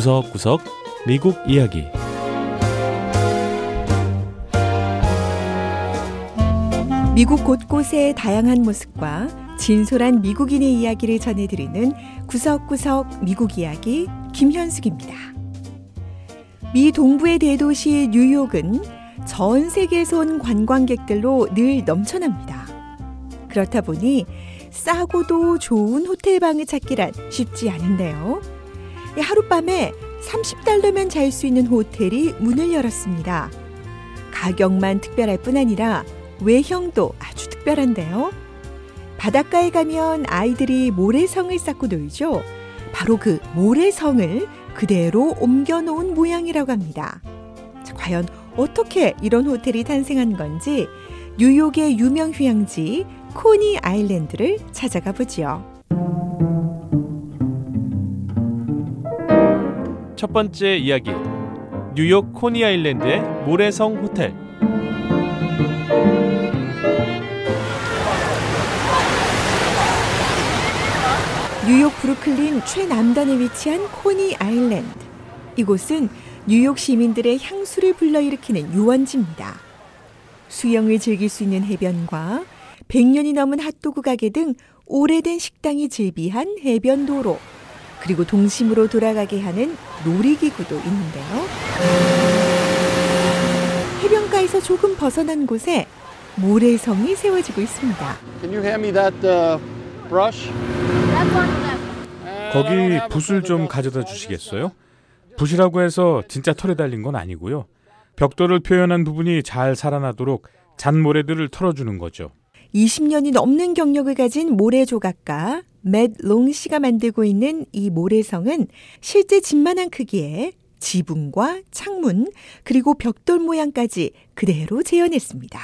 구석구석 미국 이야기 미국 곳곳의 다양한 모습과 진솔한 미국인의 이야기를 전해드리는 구석구석 미국 이야기 김현숙입니다. 미 동부의 대도시 뉴욕은 전 세계에서 온 관광객들로 늘 넘쳐납니다. 그렇다 보니 싸고도 좋은 호텔방을 찾기란 쉽지 않은데요. 하룻밤에 30달러면 잘 수 있는 호텔이 문을 열었습니다. 가격만 특별할 뿐 아니라 외형도 아주 특별한데요. 바닷가에 가면 아이들이 모래성을 쌓고 놀죠. 바로 그 모래성을 그대로 옮겨놓은 모양이라고 합니다. 자, 과연 어떻게 이런 호텔이 탄생한 건지 뉴욕의 유명 휴양지 코니 아일랜드를 찾아가 보지요. 첫 번째 이야기 뉴욕 코니 아일랜드의 모래성 호텔 뉴욕 브루클린 최남단에 위치한 코니 아일랜드. 이곳은 뉴욕 시민들의 향수를 불러일으키는 유원지입니다. 수영을 즐길 수 있는 해변과 100년이 넘은 핫도그 가게 등 오래된 식당이 즐비한 해변 도로, 그리고 동심으로 돌아가게 하는 놀이기구도 있는데요. 해변가에서 조금 벗어난 곳에 모래성이 세워지고 있습니다. Can you hand me that uh, brush? 거기 붓을 좀 가져다 주시겠어요? 붓이라고 해서 진짜 털에 달린 건 아니고요. 벽돌을 표현한 부분이 잘 살아나도록 잔 모래들을 털어주는 거죠. 20년이 넘는 경력을 가진 모래 조각가 맷롱 씨가 만들고 있는 이 모래성은 실제 집만한 크기의 지붕과 창문 그리고 벽돌 모양까지 그대로 재현했습니다.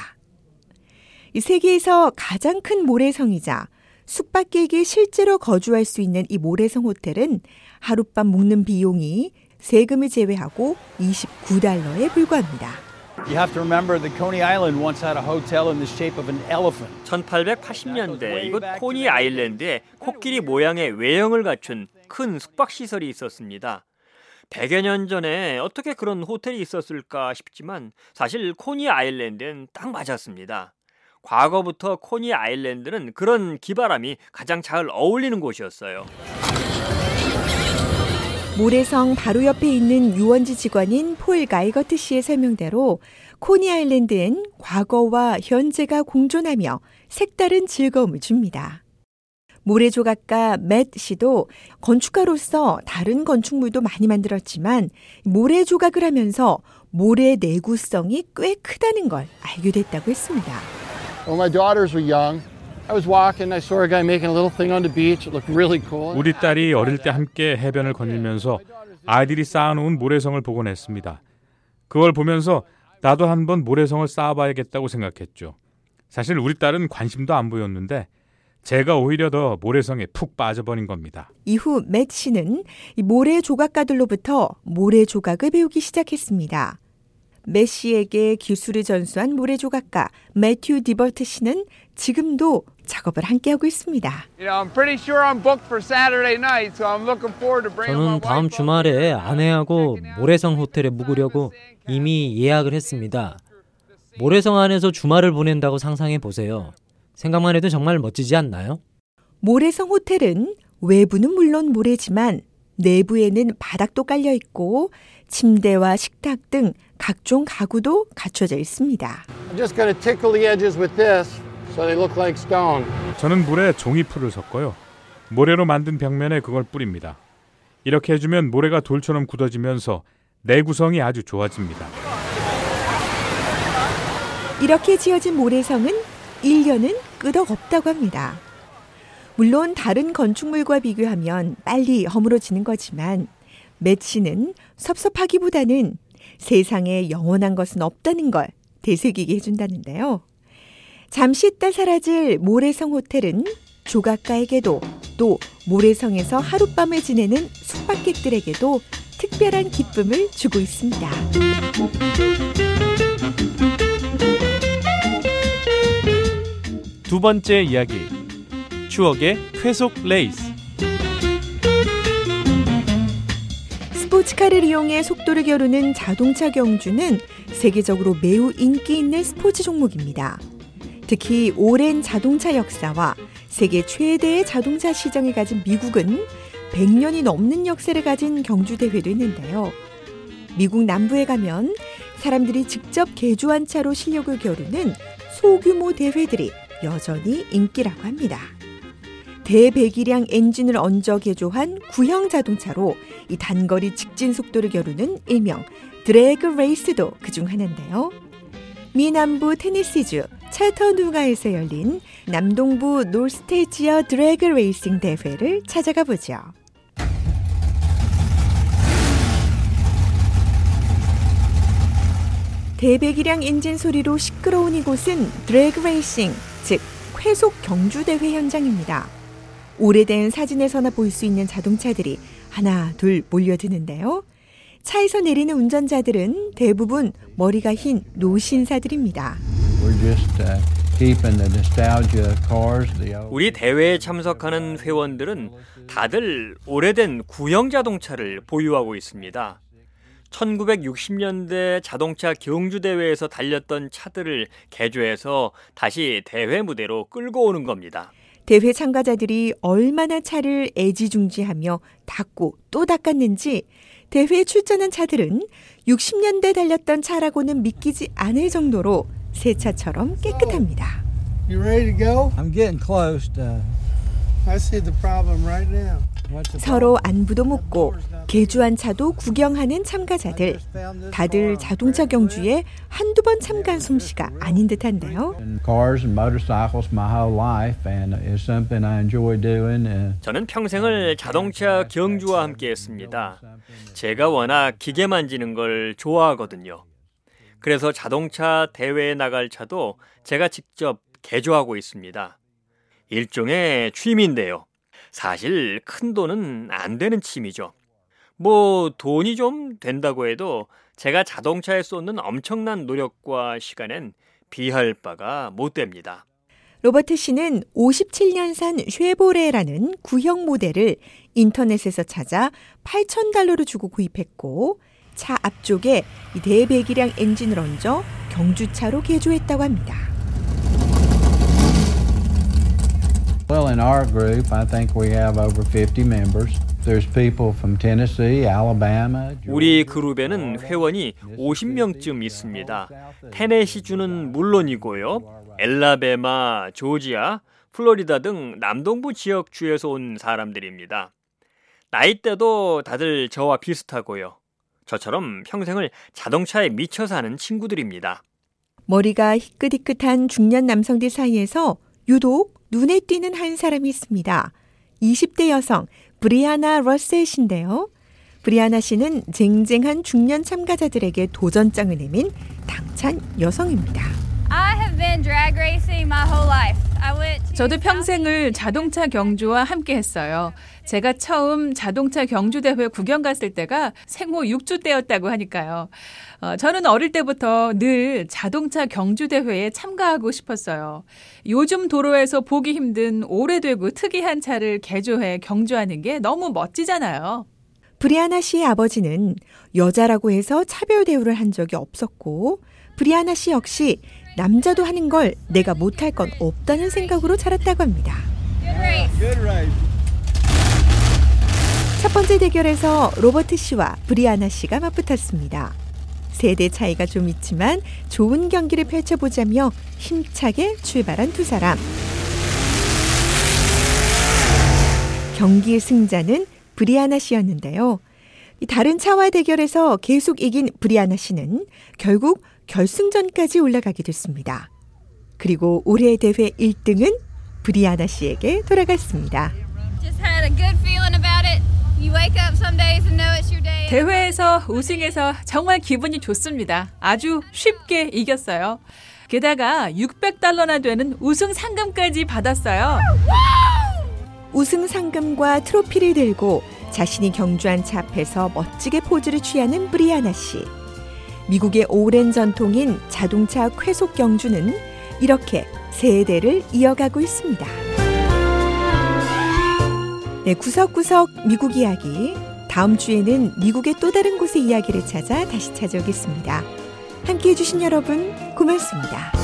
이 세계에서 가장 큰 모래성이자 숙박객이 실제로 거주할 수 있는 이 모래성 호텔은 하룻밤 묵는 비용이 세금을 제외하고 29달러에 불과합니다. You have to remember that Coney Island once had a hotel in the shape of an elephant. 1880년대 이곳 코니 아일랜드에 코끼리 모양의 외형을 갖춘 큰 숙박 시설이 있었습니다. 100여 년 전에 어떻게 그런 호텔이 있었을까 싶지만 사실 코니 아일랜드는 딱 맞았습니다. 과거부터 코니 아일랜드는 그런 기바람이 가장 잘 어울리는 곳이었어요. 모래성 바로 옆에 있는 유원지 직원인 폴 가이거트 씨의 설명대로 코니 아일랜드엔 과거와 현재가 공존하며 색다른 즐거움을 줍니다. 모래 조각가 맷 씨도 건축가로서 다른 건축물도 많이 만들었지만 모래 조각을 하면서 모래 내구성이 꽤 크다는 걸 알게 됐다고 했습니다. When my daughters were young, I was walking. I saw a guy making a little thing on the beach. It looked really cool. 우리 딸이 어릴 때 함께 해변을 거닐면서 아이들이 쌓아놓은 모래성을 보곤 했습니다. 그걸 보면서 나도 한번 모래성을 쌓아봐야겠다고 생각했죠. 사실 우리 딸은 관심도 안 보였는데 제가 오히려 더 모래성에 푹 빠져버린 겁니다. 이후 맷 씨는 이 모래 조각가들로부터 모래 조각을 배우기 시작했습니다. 맷 씨에게 기술을 전수한 모래 조각가 매튜 디버트 씨는 지금도 작업을 함께 하고 있습니다. You know, I'm pretty sure I'm booked for Saturday night, so I'm looking forward to bringing my 저는 다음 주말에. 아내하고 모래성 호텔에 묵으려고 이미 예약을 했습니다. 모래성 안에서 주말을 보낸다고 상상해 보세요. 생각만 해도 정말 멋지지 않나요? 모래성 호텔은 외부는 물론 모래지만 내부에는 바닥도 깔려 있고 침대와 식탁 등 각종 가구도 갖춰져 있습니다. I'm just going to tickle the edges with this so they look like stone. 저는 물에 종이풀을 섞어요. 모래로 만든 벽면에 그걸 뿌립니다. 이렇게 해주면 모래가 돌처럼 굳어지면서 내구성이 아주 좋아집니다. 이렇게 지어진 모래성은 1년은 끄덕없다고 합니다. 물론 다른 건축물과 비교하면 빨리 허물어지는 거지만 매치는 섭섭하기보다는 세상에 영원한 것은 없다는 걸 되새기게 해준다는데요. 잠시 있다 사라질 모래성 호텔은 조각가에게도 또 모래성에서 하룻밤을 지내는 숙박객들에게도 특별한 기쁨을 주고 있습니다. 두 번째 이야기 추억의 쾌속 레이스 스포츠카를 이용해 속도를 겨루는 자동차 경주는 세계적으로 매우 인기 있는 스포츠 종목입니다. 특히 오랜 자동차 역사와 세계 최대의 자동차 시장을 가진 미국은 100년이 넘는 역사를 가진 경주 대회도 있는데요. 미국 남부에 가면 사람들이 직접 개조한 차로 실력을 겨루는 소규모 대회들이 여전히 인기라고 합니다. 대배기량 엔진을 얹어 개조한 구형 자동차로 이 단거리 직진 속도를 겨루는 일명 드래그 레이스도 그중 하나인데요. 미 남부 테네시주 채터누가에서 열린 남동부 노스탤지어 drag racing 대회를 찾아가 보죠. 대배기량 엔진 소리로 시끄러운 이곳은 drag racing, 즉 쾌속 경주 대회 현장입니다. 오래된 사진에서나 볼 수 있는 자동차들이 하나 둘 몰려드는데요. 차에서 내리는 운전자들은 대부분 머리가 흰 노신사들입니다. 우리 대회에 참석하는 회원들은 다들 오래된 구형 자동차를 보유하고 있습니다. 1960년대 자동차 경주 대회에서 달렸던 차들을 개조해서 다시 대회 무대로 끌고 오는 겁니다. 대회 참가자들이 얼마나 차를 애지중지하며 닦고 또 닦았는지 대회에 출전한 차들은 60년대 달렸던 차라고는 믿기지 않을 정도로 새 차처럼 깨끗합니다. You ready to go? I'm getting close to. I see the problem right now. 서로 안부도 묻고 개주한 차도 구경하는 참가자들. 다들 자동차 경주에 한두 번 참가한 솜씨가 아닌 듯한데요. problem? Cars and motorcycles my whole life, and it's something I enjoy doing. Uh, 저는 평생을 자동차 경주와 함께 했습니다. 제가 워낙 기계 만지는 걸 좋아하거든요. 그래서 자동차 대회에 나갈 차도 제가 직접 개조하고 있습니다. 일종의 취미인데요. 사실 큰 돈은 안 되는 취미죠. 뭐 돈이 좀 된다고 해도 제가 자동차에 쏟는 엄청난 노력과 시간엔 비할 바가 못 됩니다. 로버트 씨는 57년산 쉐보레라는 구형 모델을 인터넷에서 찾아 8,000달러를 주고 구입했고 차 앞쪽에 이 대배기량 엔진을 얹어 경주차로 개조했다고 합니다. well, in our group, I think we have over 50 members. There's people from Tennessee, Alabama. 우리 그룹에는 회원이 50명쯤 있습니다. 테네시주는 물론이고요. 엘라베마, 조지아, 플로리다 등 남동부 지역 주에서 온 사람들입니다. 나이대도 다들 저와 비슷하고요. 저처럼 평생을 자동차에 미쳐 사는 친구들입니다. 머리가 희끗희끗한 중년 남성들 사이에서 유독 눈에 띄는 한 사람이 있습니다. 20대 여성 브리아나 러셀인데요. 브리아나 씨는 쟁쟁한 중년 참가자들에게 도전장을 내민 당찬 여성입니다. I have been drag racing my whole life. 저도 평생을 자동차 경주와 함께 했어요. 제가 처음 자동차 경주 대회 구경 갔을 때가 생후 6주 때였다고 하니까요. 어, 저는 어릴 때부터 늘 자동차 경주 대회에 참가하고 싶었어요. 요즘 도로에서 보기 힘든 오래되고 특이한 차를 개조해 경주하는 게 너무 멋지잖아요. 브리아나 씨의 아버지는 여자라고 해서 차별 대우를 한 적이 없었고 브리아나 씨 역시 남자도 하는 걸 내가 못할 건 없다는 생각으로 자랐다고 합니다. 첫 번째 대결에서 로버트 씨와 브리아나 씨가 맞붙었습니다. 세대 차이가 좀 있지만 좋은 경기를 펼쳐보자며 힘차게 출발한 두 사람. 경기의 승자는 브리아나 씨였는데요. 이 다른 차와 대결에서 계속 이긴 브리아나 씨는 결국 결승전까지 올라가게 됐습니다. 그리고 올해 대회 1등은 브리아나 씨에게 돌아갔습니다. 대회에서 우승해서 정말 기분이 좋습니다. 아주 쉽게 이겼어요. 게다가 600달러나 되는 우승 상금까지 받았어요. 우승 상금과 트로피를 들고 자신이 경주한 차 앞에서 멋지게 포즈를 취하는 브리아나 씨. 미국의 오랜 전통인 자동차 쾌속 경주는 이렇게 세대를 이어가고 있습니다. 네, 구석구석 미국 이야기. 다음 주에는 미국의 또 다른 곳의 이야기를 찾아 다시 찾아오겠습니다. 함께 해주신 여러분 고맙습니다.